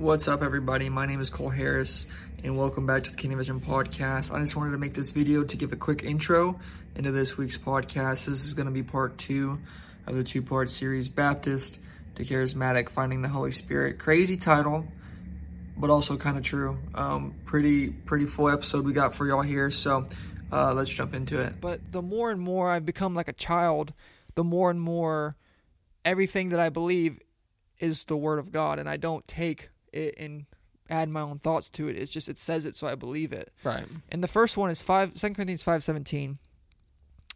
What's up, everybody? My name is Cole Harris, and welcome back to the Kingdom Vision podcast. I just wanted to make this video to give a quick intro into this week's podcast. This is going to be part two of the two part series Baptist to Charismatic Finding the Holy Spirit. Crazy title, but also kind of true. Um, pretty, pretty full episode we got for y'all here, so uh, let's jump into it. But the more and more I've become like a child, the more and more everything that I believe is the word of God, and I don't take it and add my own thoughts to it. It's just it says it, so I believe it. Right. And the first one is five Second Corinthians five seventeen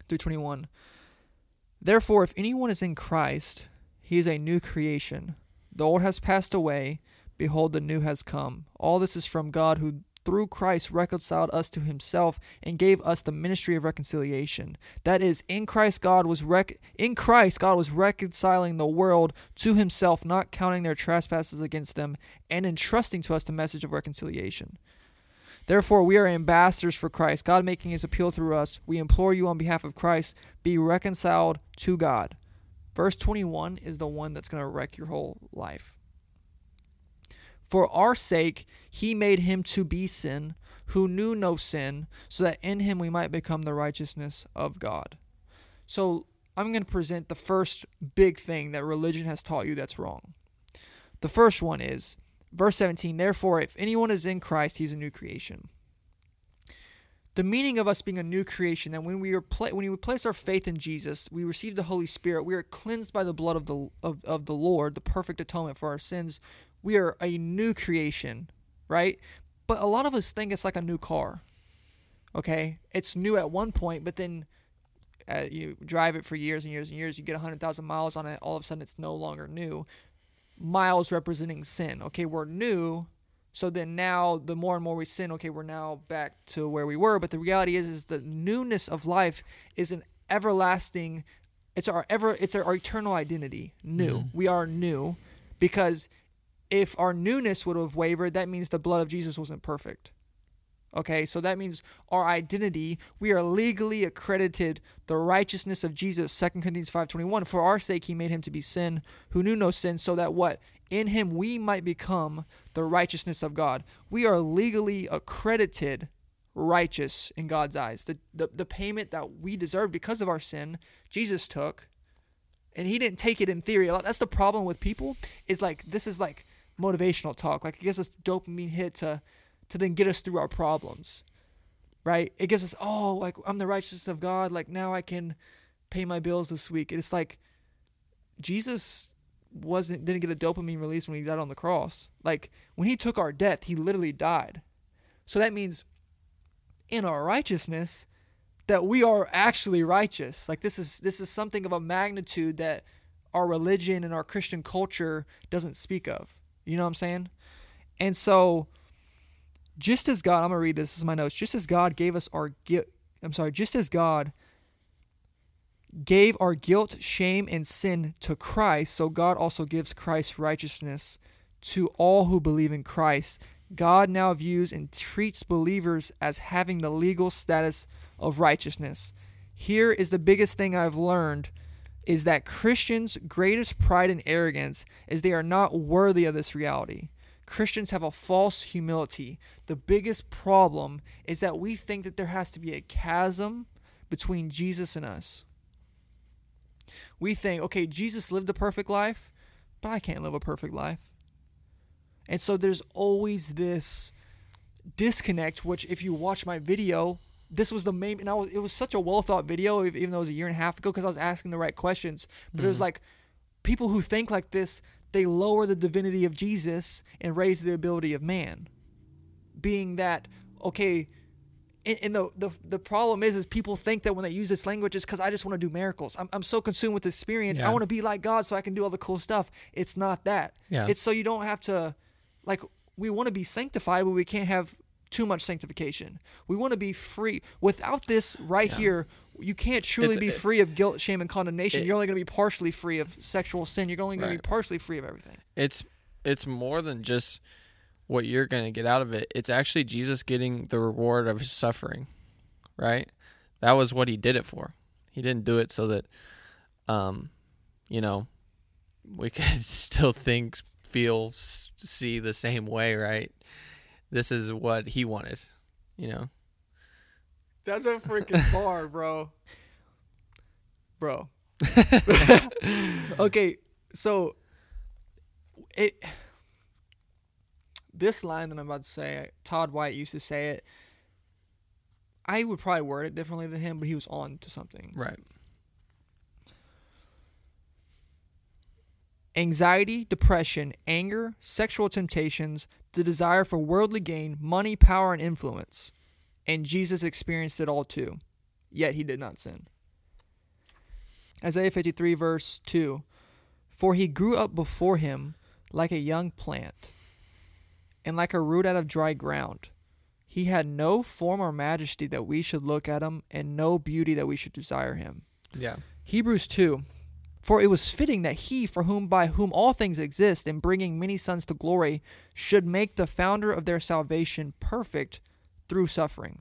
through twenty one. Therefore, if anyone is in Christ, he is a new creation. The old has passed away; behold, the new has come. All this is from God, who through Christ reconciled us to himself and gave us the ministry of reconciliation. That is in Christ God was rec- in Christ God was reconciling the world to himself, not counting their trespasses against them, and entrusting to us the message of reconciliation. Therefore, we are ambassadors for Christ, God making his appeal through us. We implore you on behalf of Christ, be reconciled to God. Verse 21 is the one that's going to wreck your whole life. For our sake, he made him to be sin, who knew no sin, so that in him we might become the righteousness of God. So I'm going to present the first big thing that religion has taught you that's wrong. The first one is verse 17 Therefore, if anyone is in Christ, he's a new creation. The meaning of us being a new creation, that when we are pla- when we place our faith in Jesus, we receive the Holy Spirit. We are cleansed by the blood of the of, of the Lord, the perfect atonement for our sins we are a new creation, right? But a lot of us think it's like a new car. Okay, it's new at one point, but then uh, you drive it for years and years and years. You get 100,000 miles on it. All of a sudden, it's no longer new. Miles representing sin. Okay, we're new. So then now, the more and more we sin, okay, we're now back to where we were. But the reality is, is the newness of life is an everlasting. It's our ever. It's our, eternal identity. New. Mm-hmm. We are new, because if our newness would have wavered, that means the blood of Jesus wasn't perfect. Okay, so that means our identity, we are legally accredited the righteousness of Jesus, 2 Corinthians 5:21. For our sake he made him to be sin who knew no sin, so that what? In him we might become the righteousness of God. We are legally accredited righteous in God's eyes. The, the, the payment that we deserve because of our sin, Jesus took. And he didn't take it in theory. That's the problem with people. Is like this is like motivational talk. Like it gives us dopamine hit to to then get us through our problems. Right? It gives us, oh, like I'm the righteousness of God, like now I can pay my bills this week. It's like Jesus wasn't didn't get a dopamine release when he died on the cross. Like when he took our death, he literally died. So that means in our righteousness that we are actually righteous. Like this is this is something of a magnitude that our religion and our Christian culture doesn't speak of. You know what I'm saying? And so, just as God, I'm gonna read this. This is my notes. Just as God gave us our guilt, I'm sorry. Just as God gave our guilt, shame, and sin to Christ, so God also gives Christ's righteousness to all who believe in Christ. God now views and treats believers as having the legal status of righteousness. Here is the biggest thing I've learned is that Christians' greatest pride and arrogance is they are not worthy of this reality. Christians have a false humility. The biggest problem is that we think that there has to be a chasm between Jesus and us. We think, okay, Jesus lived a perfect life, but I can't live a perfect life. And so there's always this disconnect, which, if you watch my video, this was the main and I was, it was such a well thought video even though it was a year and a half ago because I was asking the right questions but mm-hmm. it was mm-hmm. like people who think like this they lower the divinity of Jesus and raise the ability of man being that okay and, and the, the the problem is is people think that when they use this language is because I just want to do miracles I'm, I'm so consumed with experience yeah. I want to be like God so I can do all the cool stuff it's not that yeah. it's so you don't have to like we want to be sanctified but we can't have too much sanctification. We want to be free. Without this right yeah. here, you can't truly it's, be it, free of guilt, shame, and condemnation. It, You're only going to be partially free of sexual sin. You're only going right. to be partially free of everything. It's it's more than just what you're going to get out of it. It's actually Jesus getting the reward of his suffering, right? That was what he did it for. He didn't do it so that, um, you know, we could still think feel, see the same way, right? This is what he wanted, you know. That's a freaking bar, bro. Bro. okay, so it this line that I'm about to say, Todd White used to say it. I would probably word it differently than him, but he was on to something. Right. Anxiety, depression, anger, sexual temptations, the desire for worldly gain, money, power, and influence. And Jesus experienced it all too, yet he did not sin. Isaiah 53, verse 2 For he grew up before him like a young plant, and like a root out of dry ground. He had no form or majesty that we should look at him, and no beauty that we should desire him. Yeah. Hebrews 2 For it was fitting that he, for whom by whom all things exist, in bringing many sons to glory, should make the founder of their salvation perfect through suffering.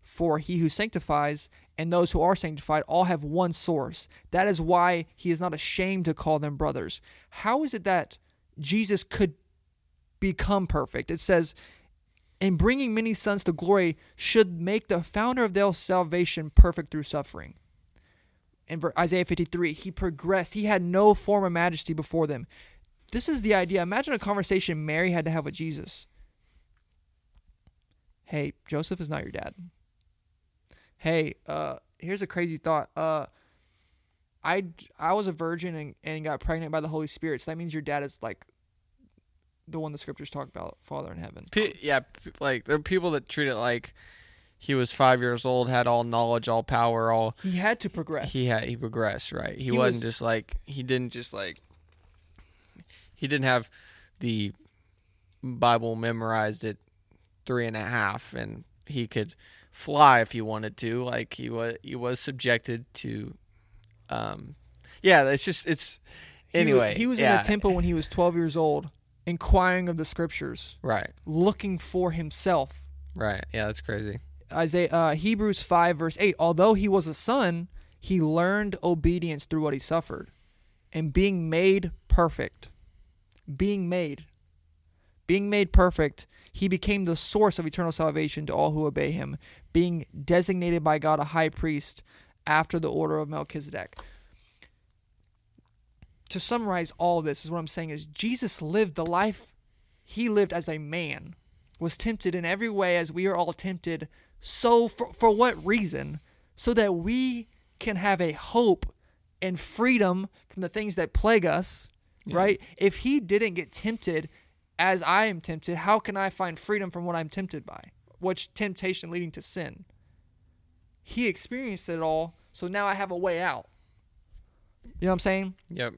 For he who sanctifies and those who are sanctified all have one source. That is why he is not ashamed to call them brothers. How is it that Jesus could become perfect? It says, in bringing many sons to glory, should make the founder of their salvation perfect through suffering in Isaiah 53, he progressed. He had no form of majesty before them. This is the idea. Imagine a conversation Mary had to have with Jesus. Hey, Joseph is not your dad. Hey, uh, here's a crazy thought. Uh, I I was a virgin and, and got pregnant by the Holy Spirit. So that means your dad is like the one the scriptures talk about, Father in heaven. P- yeah, like there are people that treat it like he was five years old, had all knowledge, all power, all He had to progress. he had. He progressed, right? He, He wasn't was- just like he didn't just like he didn't have the Bible memorized at three and a half, and he could fly if he wanted to. Like he was, he was subjected to. Um, yeah, it's just it's. Anyway, he was in yeah, the temple when he was 12 years old, inquiring of the scriptures, Right, looking for himself. right. Yeah, that's crazy. Isaiah uh, Hebrews 5 verse 8 although he was a son he learned obedience through what he suffered and being made perfect being made being made perfect he became the source of eternal salvation to all who obey him being designated by God a high priest after the order of Melchizedek. To summarize all this is what I'm saying is Jesus lived the life he lived as a man was tempted in every way as we are all tempted so for, for what reason? So that we can have a hope and freedom from the things that plague us right? If he didn't get tempted as i am tempted how can i find freedom from what i'm tempted by? Which temptation leading to sin? He experienced it all so now i have a way out. You know what i'm saying? Yep.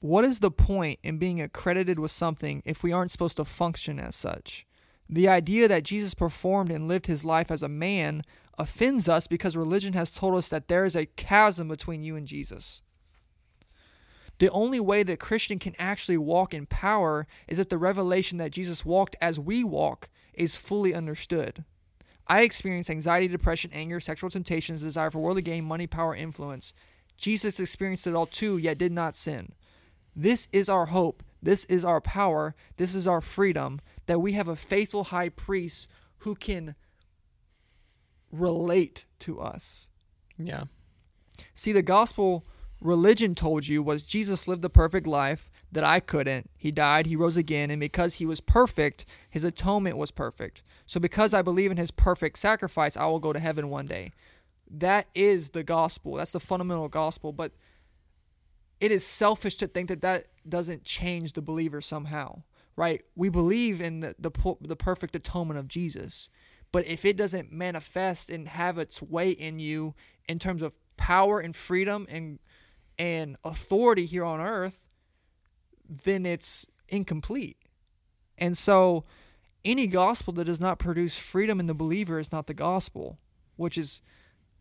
what is the point in being accredited with something if we aren't supposed to function as such? The idea that Jesus performed and lived his life as a man offends us because religion has told us that there is a chasm between you and Jesus. The only way that Christian can actually walk in power is if the revelation that Jesus walked as we walk is fully understood. I experience anxiety, depression, anger, sexual temptations, desire for worldly gain, money, power, influence. Jesus experienced it all too, yet did not sin. This is our hope. This is our power. This is our freedom that we have a faithful high priest who can relate to us. Yeah. See, the gospel religion told you was Jesus lived the perfect life that I couldn't. He died, he rose again, and because he was perfect, his atonement was perfect. So because I believe in his perfect sacrifice, I will go to heaven one day. That is the gospel. That's the fundamental gospel, but it is selfish to think that that doesn't change the believer somehow, right? We believe in the the, the perfect atonement of Jesus, but if it doesn't manifest and have its way in you in terms of power and freedom and and authority here on earth, then it's incomplete. And so any gospel that does not produce freedom in the believer is not the gospel, which is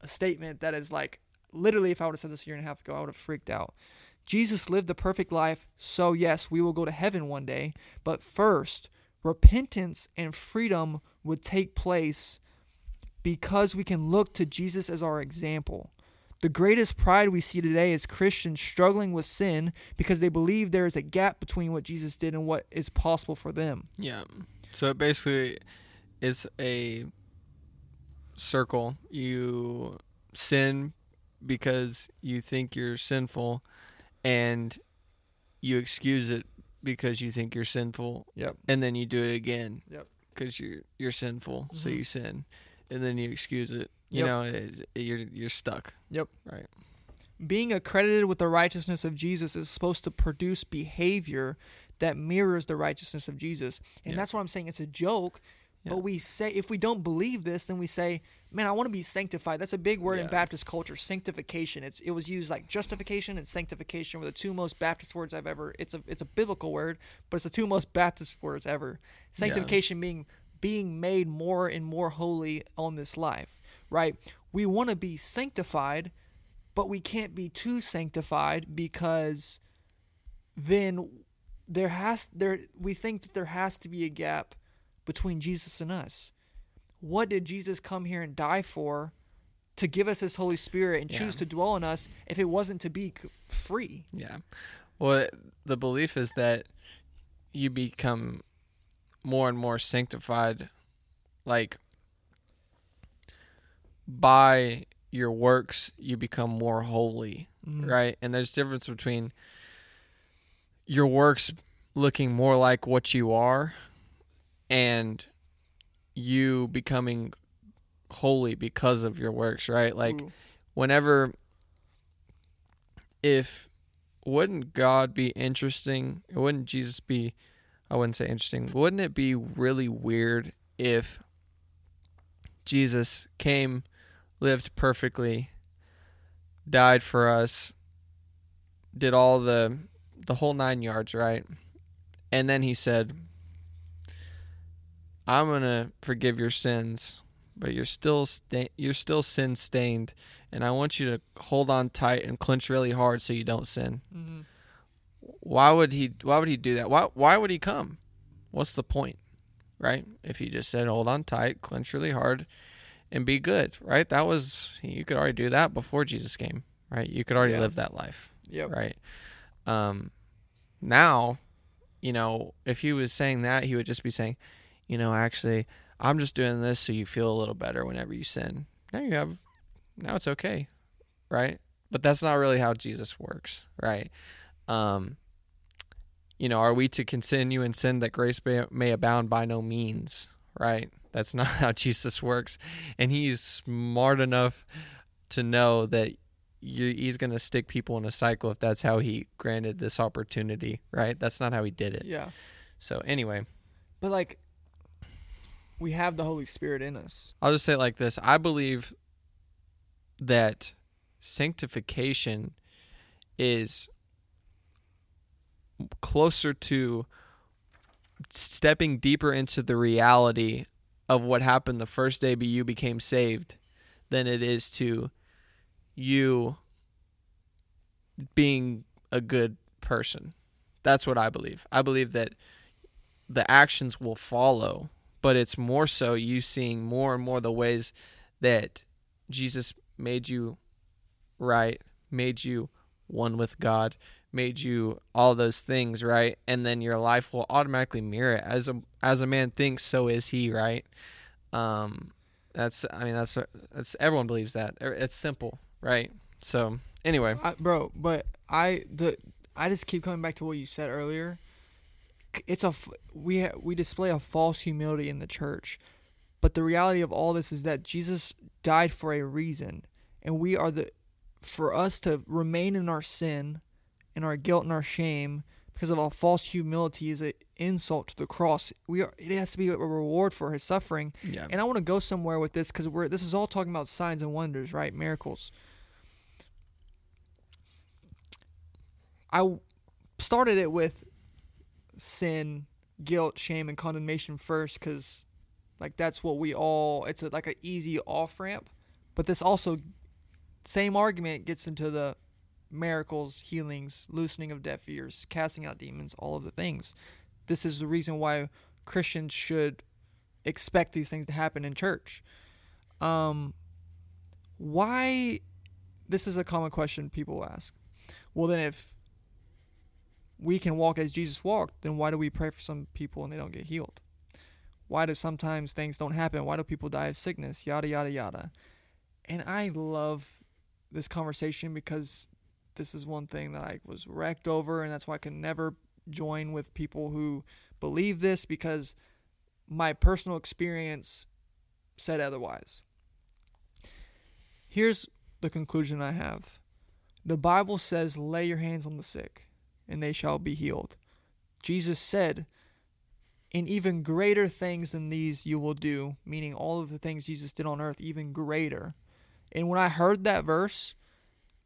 a statement that is like literally if I would have said this a year and a half ago, I would have freaked out. Jesus lived the perfect life, so yes, we will go to heaven one day, but first, repentance and freedom would take place because we can look to Jesus as our example. The greatest pride we see today is Christians struggling with sin because they believe there is a gap between what Jesus did and what is possible for them. Yeah. So basically it's a circle. You sin because you think you're sinful and you excuse it because you think you're sinful Yep. and then you do it again. Yep. Cuz you're you're sinful, so Mhm. you sin and then you excuse it. You Yep. know, it, it- you're you're stuck. Yep. Right. Being accredited with the righteousness of Jesus is supposed to produce behavior that mirrors the righteousness of Jesus. And Yeah. that's what I'm saying. It's a joke. Yeah. But we say, if we don't believe this, then we say, man, I want to be sanctified. That's a big word in Baptist culture, sanctification. It's it was used like justification and sanctification were the two most Baptist words I've ever. It's a it's a biblical word, but it's the two most Baptist words ever. Sanctification being being made more and more holy on this life, right? We want to be sanctified, but we can't be too sanctified because then there has there we think that there has to be a gap between Jesus and us. What did Jesus come here and die for? To give us His Holy Spirit and choose to dwell in us, if it wasn't to be free. Yeah. Well, the belief is that you become more and more sanctified, like by your works, you become more holy, Mhm. right? And there's difference between your works looking more like what you are and you becoming holy because of your works, right? Like Ooh. whenever if wouldn't God be interesting? Wouldn't Jesus be I wouldn't say interesting. Wouldn't it be really weird if Jesus came, lived perfectly, died for us, did all the the whole 9 yards, right? And then he said, "I'm going to forgive your sins, but you're still sta- you're still sin stained." and I want you to hold on tight and clench really hard so you don't sin. Mhm. Why would he why would he do that? Why why would he come? What's the point? Right? If he just said hold on tight, clench really hard and be good, right? That was you could already do that before Jesus came, right? You could already Yeah. live that life, Yep. right? Um now, you know, if he was saying that, he would just be saying, you know, actually, I'm just doing this so you feel a little better whenever you sin. Now you have now it's okay, right? But that's not really how Jesus works, right? Um, you know, are we to continue in sin that grace may, may abound? By no means, right? That's not how Jesus works, and He's smart enough to know that you, He's going to stick people in a cycle if that's how He granted this opportunity, right? That's not how He did it. Yeah. So anyway, But like we have the Holy Spirit in us. I'll just say it like this: I believe that sanctification is closer to stepping deeper into the reality of what happened the first day you became saved than it is to you being a good person. That's what I believe. I believe that the actions will follow, but it's more so you seeing more and more the ways that Jesus made you right, made you one with God, made you all those things, right? And then your life will automatically mirror it. As a as a man thinks, so is he, right? Um that's I mean that's that's everyone believes that. It's simple, right? So, anyway, I, bro, but I the I just keep coming back to what you said earlier. It's a we we display a false humility in the church, but the reality of all this is that Jesus died for a reason, and we are the for us to remain in our sin, and our guilt and our shame because of our false humility is an insult to the cross. We are it has to be a reward for his suffering, yeah. and I want to go somewhere with this because we're this is all talking about signs and wonders, right? Miracles. I started it with sin, guilt, shame, and condemnation first because, like, that's what we all. It's a, like an easy off ramp, but this also same argument gets into the miracles, healings, loosening of deaf ears, casting out demons, all of the things. This is the reason why Christians should expect these things to happen in church. Um, why this is a common question people ask. Well, then if we can walk as Jesus walked, then why do we pray for some people and they don't get healed? Why do sometimes things don't happen? Why do people die of sickness? Yada yada yada. And I love this conversation because this is one thing that I was wrecked over, and that's why I can never join with people who believe this because my personal experience said otherwise. Here's the conclusion I have the Bible says, lay your hands on the sick, and they shall be healed. Jesus said, in even greater things than these you will do, meaning all of the things Jesus did on earth, even greater. And when I heard that verse,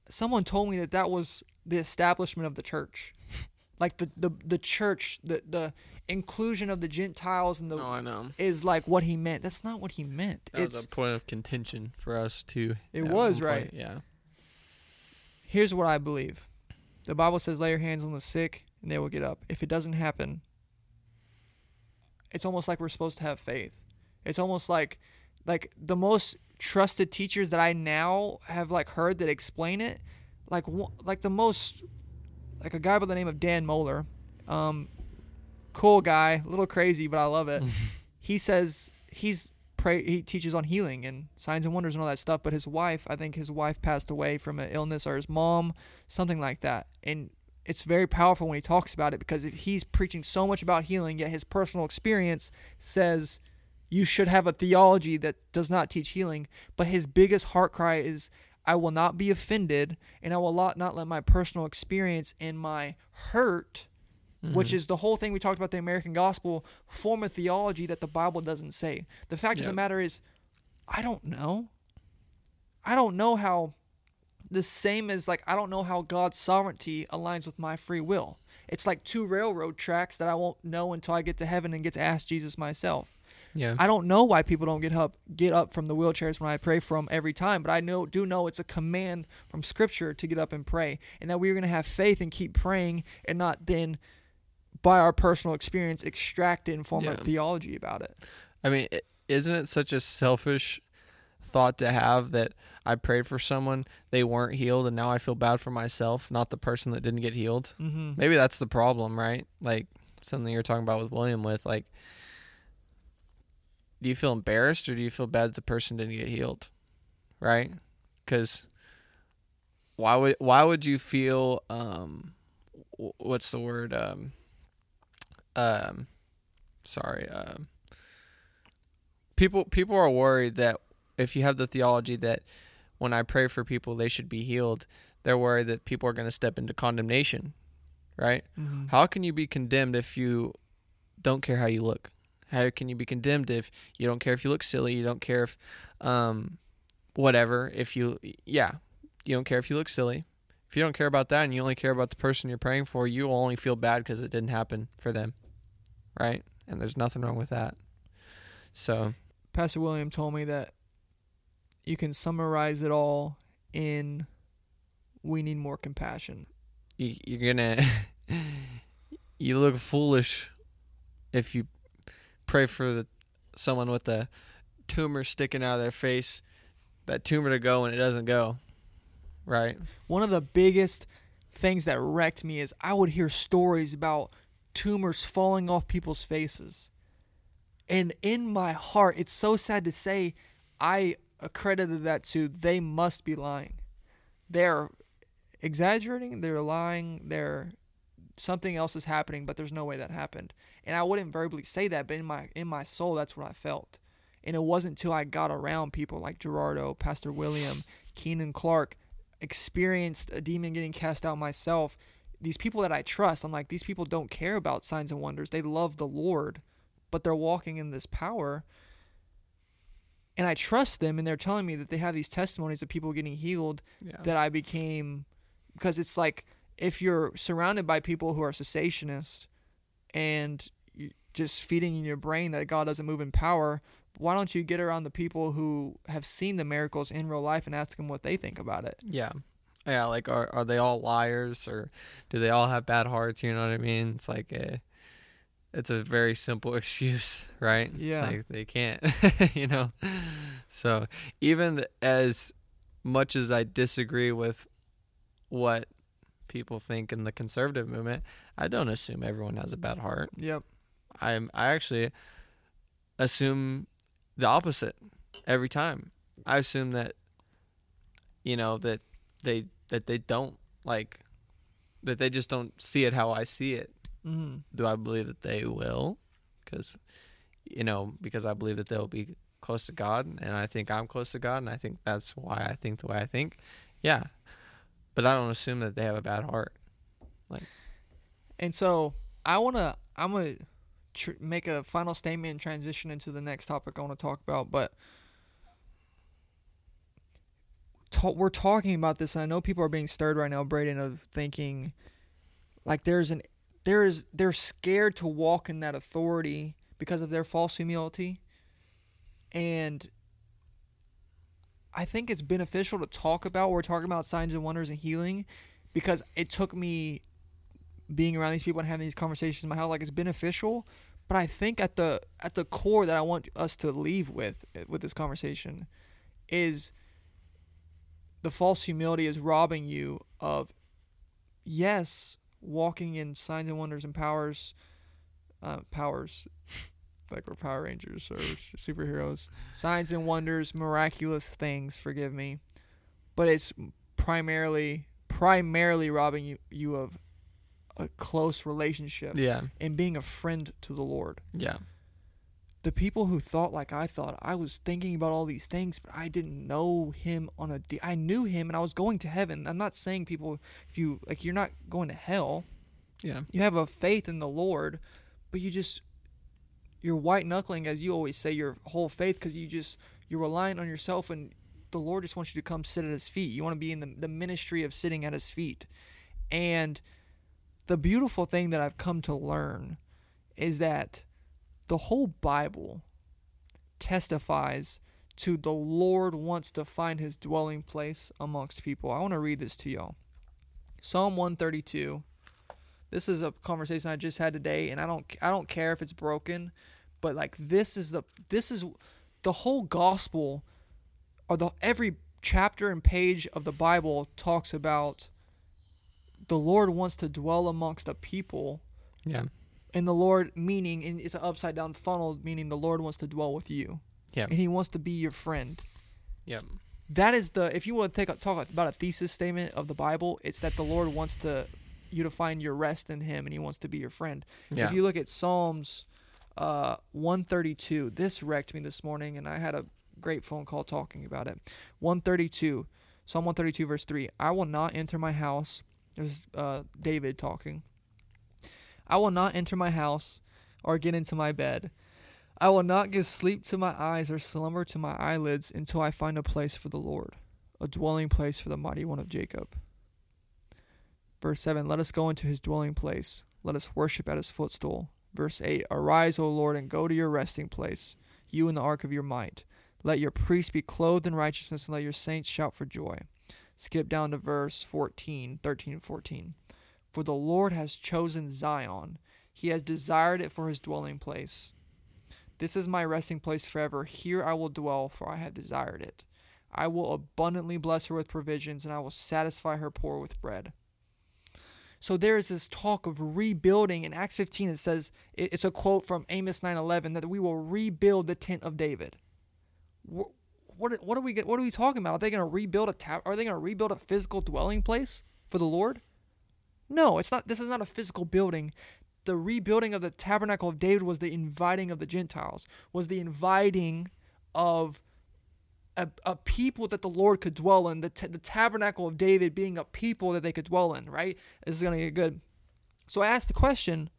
someone told me that that was the establishment of the church. Like the, the, the church, the, the inclusion of the Gentiles and the Oh, I know. is like what he meant. That's not what he meant. That it's was a point of contention for us too. It was, one point, right. Yeah. here's what I believe. The Bible says, lay your hands on the sick and they will get up. If it doesn't happen, it's almost like we're supposed to have faith. It's almost like like the most trusted teachers that I now have like heard that explain it, like like the most like a guy by the name of Dan Mohler, um, cool guy, a little crazy, but I love it. he says he's pray he teaches on healing and signs and wonders and all that stuff. But his wife, I think his wife passed away from an illness or his mom, something like that, and it's very powerful when he talks about it because if he's preaching so much about healing, yet his personal experience says you should have a theology that does not teach healing. But his biggest heart cry is, I will not be offended, and I will not, not let my personal experience and my hurt, which mm-hmm. is the whole thing we talked about the American gospel, form a theology that the Bible doesn't say. The fact of the matter is, I don't know. I don't know how the same as like I don't know how God's sovereignty aligns with my free will. It's like two railroad tracks that I won't know until I get to heaven and get to ask Jesus myself. Yeah. I don't know why people don't get up get up from the wheelchairs when I pray for them every time, but I know do know it's a command from Scripture to get up and pray, and that we're going to have faith and keep praying, and not then by our personal experience extract it and form a theology about it. I mean, isn't it such a selfish thought to have that I prayed for someone, they weren't healed, and now I feel bad for myself, not the person that didn't get healed? Mm-hmm. Maybe that's the problem, right? Like something you're talking about with William with like do you feel embarrassed or do you feel bad that the person didn't get healed? Right? Cuz why would why would you feel um what's the word um um sorry um people people are worried that if you have the theology that when I pray for people they should be healed, they're worried that people are going to step into condemnation, right? Mm-hmm. How can you be condemned if you don't care how you look? How can you be condemned if you don't care if you look silly? You don't care if, um, whatever. If you, yeah, you don't care if you look silly. If you don't care about that and you only care about the person you're praying for, you will only feel bad because it didn't happen for them, right? And there's nothing wrong with that. So Pastor William told me that you can summarize it all in we need more compassion. you, you're gonna you look foolish if you pray for the someone with a tumor sticking out of their face that tumor to go and it doesn't go right One of the biggest things that wrecked me is I would hear stories about tumors falling off people's faces. And in my heart, it's so sad to say, I accredited that to they must be lying. They're exaggerating, they're lying, they're something else is happening, but there's no way that happened. And I wouldn't verbally say that, but in my in my soul that's what I felt. And it wasn't until I got around people like Gerardo, Pastor William, Keenan Clark, experienced a demon getting cast out myself. These people that I trust, I'm like, these people don't care about signs and wonders. They love the Lord, but they're walking in this power. And I trust them, and they're telling me that they have these testimonies of people getting healed yeah. that I became because it's like if you're surrounded by people who are cessationists and just feeding in your brain that God doesn't move in power, why don't you get around the people who have seen the miracles in real life and ask them what they think about it? yeah. Yeah like are are they all liars or do they all have bad hearts? You know what i mean? It's like a, it's a very simple excuse right Yeah. like they can't you know so even as much as I disagree with what people think in the conservative movement, I don't assume everyone has a bad heart. Yep. I'm I actually assume the opposite every time. I assume that you know that they that they don't like that they just don't see it how I see it. Mm-hmm. Do I believe that they will? Because you know, because I believe that they'll be close to God, and I think I'm close to God, and I think that's why I think the way I think. Yeah, but I don't assume that they have a bad heart. Like, and so I want to, I'm to tr- make a final statement and transition into the next topic I want to talk about. But we're talking about this, and I know people are being stirred right now, Braden, of thinking like there's an, there is, they're scared to walk in that authority because of their false humility. And I think it's beneficial to talk about. We're talking about signs and wonders and healing because it took me being around these people and having these conversations in my house like it's beneficial but i think at the at the core that i want us to leave with with this conversation is the false humility is robbing you of yes walking in signs and wonders and powers uh, powers like we're power rangers or superheroes. Signs and wonders miraculous things forgive me. But it's primarily primarily robbing you, you of a close relationship Yeah, and being a friend to the Lord. yeah, The people who thought like I thought, I was thinking about all these things, but I didn't know him on a. De- I knew him, and I was going to heaven. I'm not saying people, if you like, you're not going to hell. yeah, You have a faith in the Lord, but you just you're white knuckling, as you always say, your whole faith because you just you're relying on yourself, and the Lord just wants you to come sit at His feet. You want to be in the the ministry of sitting at His feet, and the beautiful thing that I've come to learn is that the whole Bible testifies to the Lord wants to find his dwelling place amongst people. I want to read this to y'all. Psalm 132. This is a conversation I just had today and I don't I don't care if it's broken, but like this is the this is the whole gospel or the every chapter and page of the Bible talks about the Lord wants to dwell amongst a people yeah, and the Lord meaning and it's an upside down funnel meaning the Lord wants to dwell with you. Yeah. And he wants to be your friend. yeah, That is the if you want to take a, talk about a thesis statement of the Bible, it's that the Lord wants to you to find your rest in him and he wants to be your friend. yeah. If you look at Psalms uh 132, this wrecked me this morning and I had a great phone call talking about it. 132, Psalm 132 verse 3. I will not enter my house. This is uh David talking. I will not enter my house or get into my bed. I will not give sleep to my eyes or slumber to my eyelids until I find a place for the Lord, a dwelling place for the mighty one of Jacob. Verse 7 Let us go into his dwelling place. Let us worship at his footstool. Verse 8 Arise, O Lord, and go to your resting place, you in the ark of your might. Let your priests be clothed in righteousness, and let your saints shout for joy. Skip down to verse 14, 13 and 14. For the Lord has chosen Zion, he has desired it for his dwelling place. This is my resting place forever. Here I will dwell, for I have desired it. I will abundantly bless her with provisions, and I will satisfy her poor with bread. So there is this talk of rebuilding. In Acts 15, it says, it's a quote from Amos 9:11 that we will rebuild the tent of David. Wh- What, what are we what are we talking about? Are they going to rebuild a ta- Are they going to rebuild a physical dwelling place for the Lord? No, it's not. This is not a physical building. The rebuilding of the tabernacle of David was the inviting of the Gentiles, was the inviting of a, a people that the Lord could dwell in. The, t- the tabernacle of David being a people that they could dwell in, right? This is going to get good. So I asked the question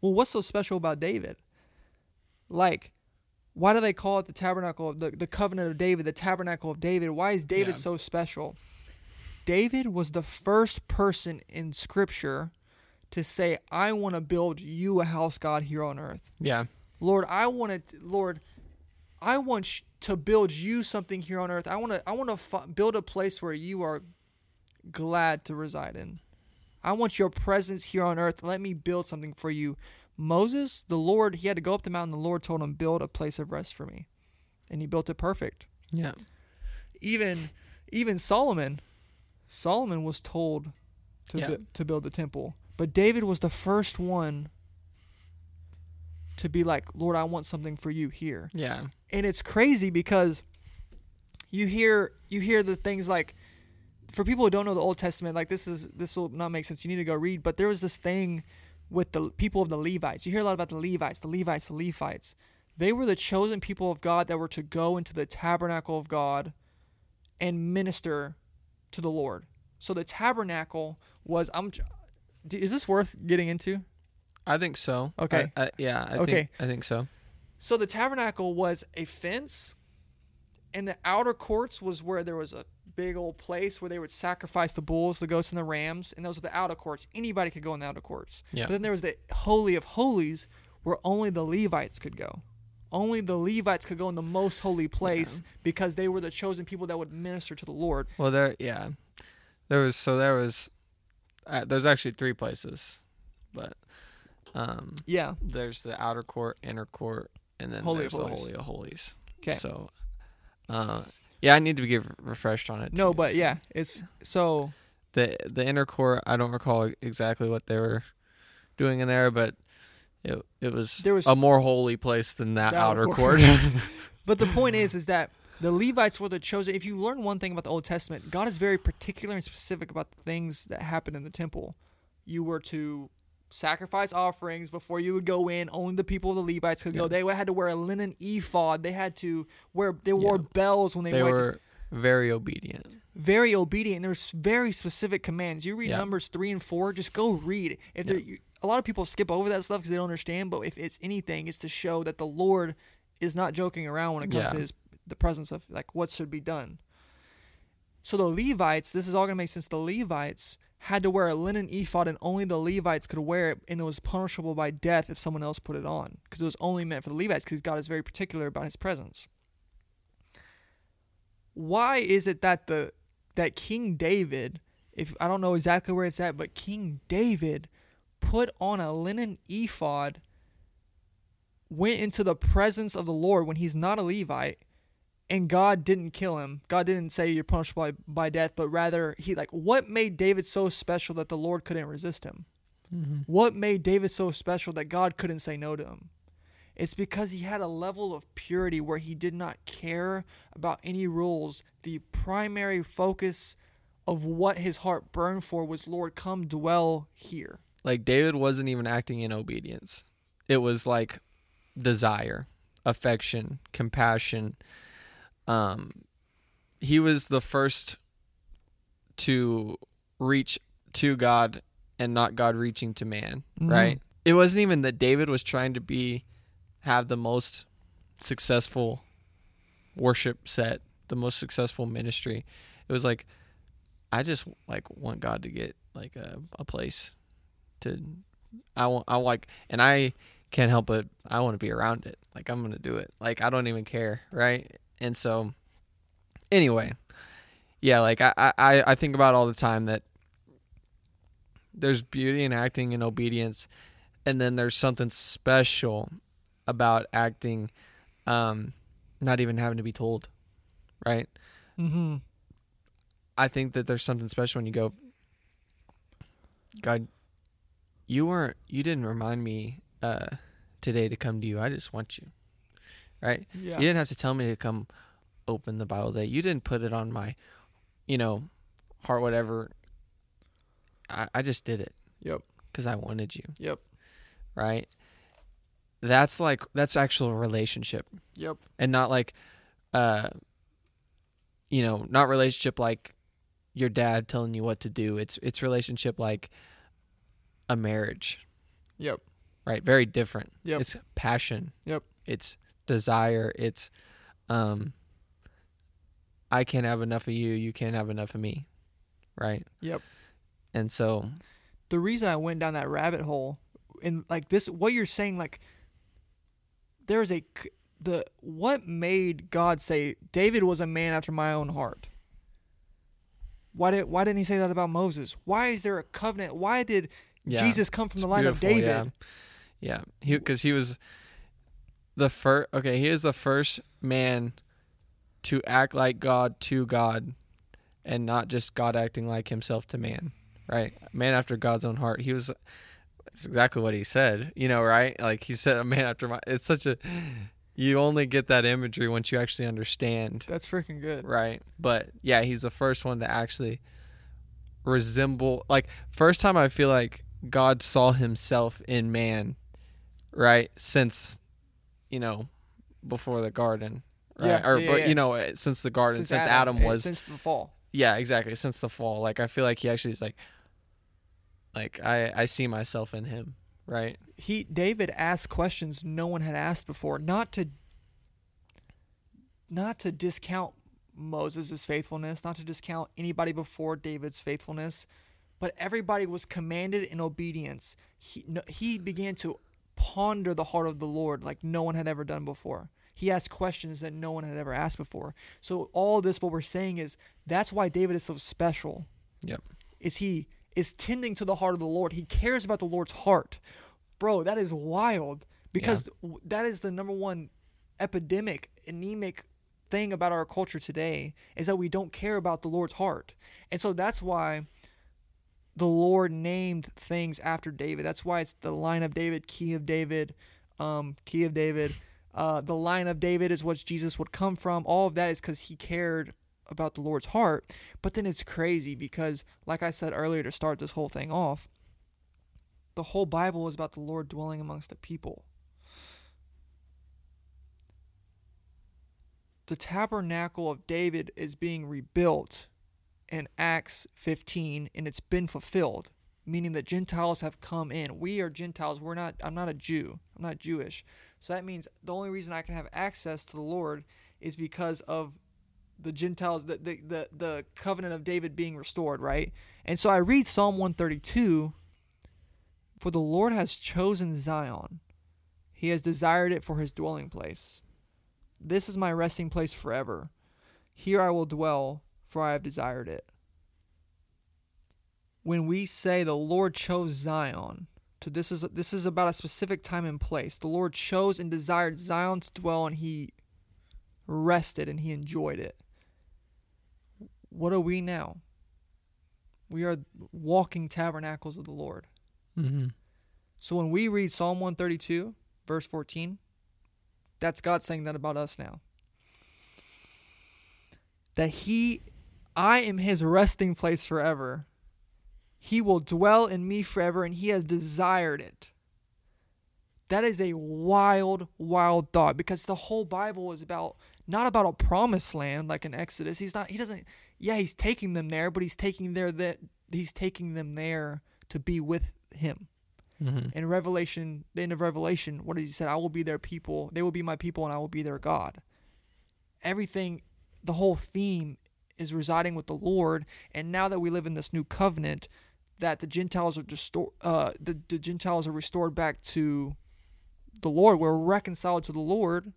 well, what's so special about David? Like, why do they call it the tabernacle of the, the covenant of David, the tabernacle of David? Why is David Yeah. so special? David was the first person in scripture to say, I want to build you a house, God, here on earth. yeah, Lord, I want to, Lord, I want sh- to build you something here on earth. I want to, I want to f- build a place where you are glad to reside in. I want your presence here on earth. Let me build something for you. Moses, the Lord, he had to go up the mountain. The Lord told him, build a place of rest for me. And he built it perfect yeah, even even Solomon, Solomon was told to Yeah. bu- to build the temple, but David was the first one to be like, "Lord, I want something for you here." Yeah. and it's crazy because you hear you hear the things like for people who don't know the Old Testament, like this is this will not make sense. You need to go read. But there was this thing with the people of the Levites. You hear a lot about the Levites, the Levites, the Levites. They were the chosen people of God that were to go into the tabernacle of God and minister to the Lord. So the tabernacle was. I'm. Is this worth getting into? I think so. Okay. I, I, yeah. I Okay. Think, I think so. So the tabernacle was a fence, and the outer courts was where there was a big old place where they would sacrifice the bulls, the goats, and the rams, and those were the outer courts. Anybody could go in the outer courts. Yeah. But then there was the holy of holies, where only the Levites could go. Only the Levites could go in the most holy place because they were the chosen people that would minister to the Lord. Well, there. Yeah. There was. So there was. Uh, there's actually three places, but um, Yeah. there's the outer court, inner court, and then Holy there's the holy of holies. Okay. So, uh, yeah, I need to get refreshed on it. No, too, but so- yeah, it's so the the inner court. I don't recall exactly what they were doing in there, but it it was, There was- a more holy place than that The outer court. But the point is, is that the Levites were the chosen. If you learn one thing about the Old Testament, God is very particular and specific about the things that happen in the temple. You were to sacrifice offerings before you would go in. Only the people of the Levites could go. They had to wear a linen ephod. They had to wear. They wore Yeah. bells when they, they went. to- were very obedient. very obedient. There's very specific commands. You read Yeah. Numbers three and four, just go read. If Yeah. there, you, a lot of people skip over that stuff because they don't understand. But if it's anything, it's to show that the Lord is not joking around when it comes Yeah. to His the presence of like what should be done. So the Levites, this is all gonna make sense. The Levites had to wear a linen ephod, and only the Levites could wear it, and it was punishable by death if someone else put it on, because it was only meant for the Levites, because God is very particular about His presence. Why is it that the that King David, if I don't know exactly where it's at, but King David put on a linen ephod, went into the presence of the Lord when he's not a Levite, and God didn't kill him. God didn't say you're punishable by, by death, but rather he like what made David so special that the Lord couldn't resist him? Mm-hmm. What made David so special that God couldn't say no to him? It's because he had a level of purity where he did not care about any rules. The primary focus of what his heart burned for was, Lord, come dwell here. Like David wasn't even acting in obedience. It was like desire, affection, compassion. Um he was the first to reach to God and not God reaching to man, Mhm. right? It wasn't even that David was trying to be have the most successful worship set, the most successful ministry. It was like I just like want God to get like a, a place to I want I like and I can't help but I want to be around it. Like I'm gonna do it. Like I don't even care, right? And so anyway, yeah, like I I, I think about all the time that there's beauty in acting in obedience and then there's something special about acting um not even having to be told. Right? Mm-hmm. I think that there's something special when you go, God, you weren't, you didn't remind me uh, today to come to you. I just want you, right? Yeah. You didn't have to tell me to come open the Bible day. You didn't put it on my, you know, heart, whatever. I, I just did it Yep. because I wanted you, Yep. right? That's like, that's actual relationship Yep. and not like uh you know not relationship like your dad telling you what to do it's it's relationship like a marriage. Yep. right? Very different. Yep. it's passion. Yep. it's desire. It's um i can't have enough of you. You can't have enough of me. Right? Yep. and so the reason I went down that rabbit hole and like this what you're saying like there's a the what made God say David was a man after my own heart why did why didn't he say that about Moses? Why is there a covenant? Why did yeah Jesus come from It's the line of David Yeah, yeah. He because he was the first. Okay, he is the first man to act like God to God, and not just God acting like himself to man, right? Man after God's own heart. He was that's exactly what he said, you know, right? Like he said a man after my it's such a you only get that imagery once you actually understand, That's freaking good. right? But yeah, he's the first one to actually resemble like first time I feel like God saw himself in man, right? Since you know, before the garden. Right? Yeah, or yeah, but yeah. you know, uh, since the garden, since, Adam, eh, was since the fall. yeah, exactly. Since the fall, like I feel like he actually is like, like I I see myself in him, right? he David asked questions no one had asked before, not to not to discount Moses' faithfulness, not to discount anybody before David's faithfulness, but everybody was commanded in obedience. He no, he began to ponder the heart of the Lord like no one had ever done before. He asked questions that no one had ever asked before. So all this what we're saying is that's why David is so special Yep. is he is tending to the heart of the Lord. He cares about the Lord's heart. Bro, that is wild because w that is the number one epidemic, anemic thing about our culture today is that we don't care about the Lord's heart. And so that's why the Lord named things after David. That's why it's the line of David, key of David, um, key of David. Uh, the line of David is what Jesus would come from. All of that is because he cared about the Lord's heart. But then it's crazy because, like I said earlier to start this whole thing off, the whole Bible is about the Lord dwelling amongst the people. The tabernacle of David is being rebuilt in Acts 15 and it's been fulfilled, meaning that Gentiles have come in. We are Gentiles. We're not I'm not a Jew. I'm not Jewish. So that means the only reason I can have access to the Lord is because of the Gentiles, the, the, the, the covenant of David being restored, right? And so I read Psalm 132 For the Lord has chosen Zion, he has desired it for his dwelling place. This is my resting place forever. Here I will dwell, for I have desired it. When we say the Lord chose Zion, to this is this is about a specific time and place. The Lord chose and desired Zion to dwell, and He rested and He enjoyed it. What are we now? We are walking tabernacles of the Lord. Mm-hmm. So when we read Psalm 132, verse 14, that's God saying that about us now. That He, I am His resting place forever. He will dwell in me forever, and He has desired it. That is a wild, wild thought because the whole Bible is about not about a promised land like in Exodus. He's not. He doesn't. Yeah, He's taking them there, but He's taking there that He's taking them there to be with Him Mm-hmm. in Revelation, the end of Revelation, what does he said? I will be their people, they will be my people, and I will be their God. Everything, the whole theme is residing with the Lord, and now that we live in this new covenant, that the Gentiles are distor- uh, the, the Gentiles are restored back to the Lord. We're reconciled to the Lord.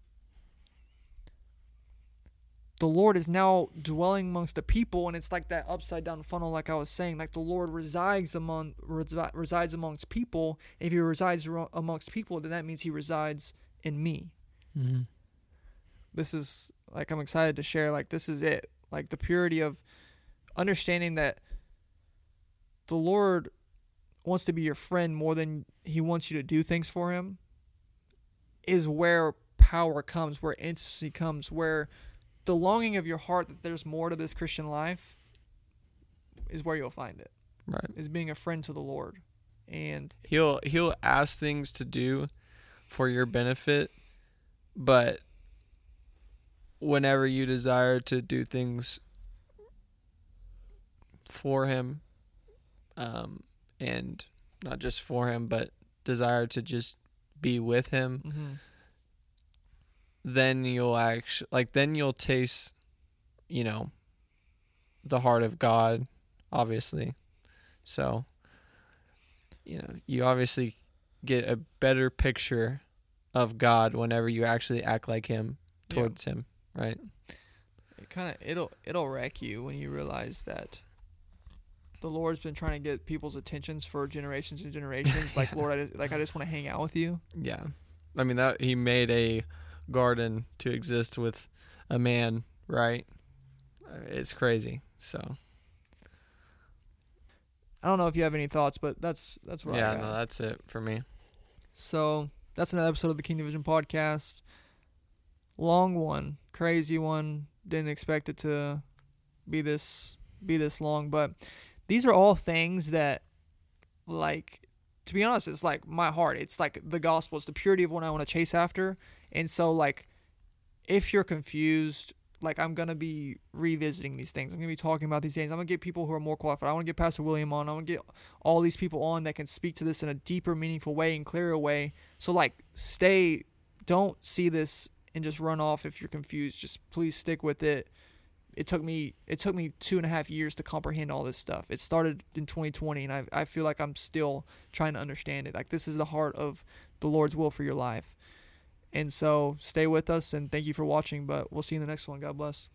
The Lord is now dwelling amongst the people, and it's like that upside down funnel, like I was saying. Like the Lord resides among resi- resides amongst people. If He resides ro- amongst people, then that means He resides in me. Mm-hmm. This is like I'm excited to share. Like this is it. Like the purity of understanding that the Lord wants to be your friend more than He wants you to do things for Him. Is where power comes, where intimacy comes, where the longing of your heart that there's more to this Christian life is where you'll find it. Right. Is being a friend to the Lord. And He'll he'll ask things to do for your benefit, but whenever you desire to do things for him, um, and not just for him, but desire to just be with him, then you'll actually like then you'll taste, you know, the heart of God, obviously. So, you know, you obviously get a better picture of God whenever you actually act like him Yeah. towards him, right? it kind of it'll it'll wreck you when you realize that the Lord's been trying to get people's attentions for generations and generations. Like Lord, I just, like I just want to hang out with you. Yeah. I mean that he made a garden to exist with a man, right? Uh, It's crazy. So I don't know if you have any thoughts, but that's that's where I yeah, no, that's it for me. So that's another episode of the Kingdom Vision podcast. Long one, crazy one. Didn't expect it to be this be this long, but these are all things that, like, to be honest, it's like my heart. It's like the gospel. It's the purity of what I want to chase after. And so, like, if you're confused, like I'm gonna be revisiting these things. I'm gonna be talking about these things. I'm gonna get people who are more qualified. I want to get Pastor William on. I want to get all these people on that can speak to this in a deeper, meaningful way and clearer way. So like, stay. Don't see this and just run off if you're confused. Just please stick with it. It took me it took me two and a half years to comprehend all this stuff. It started in 2020, and I I feel like I'm still trying to understand it. Like this is the heart of the Lord's will for your life. And so stay with us and thank you for watching. But we'll see you in the next one. God bless.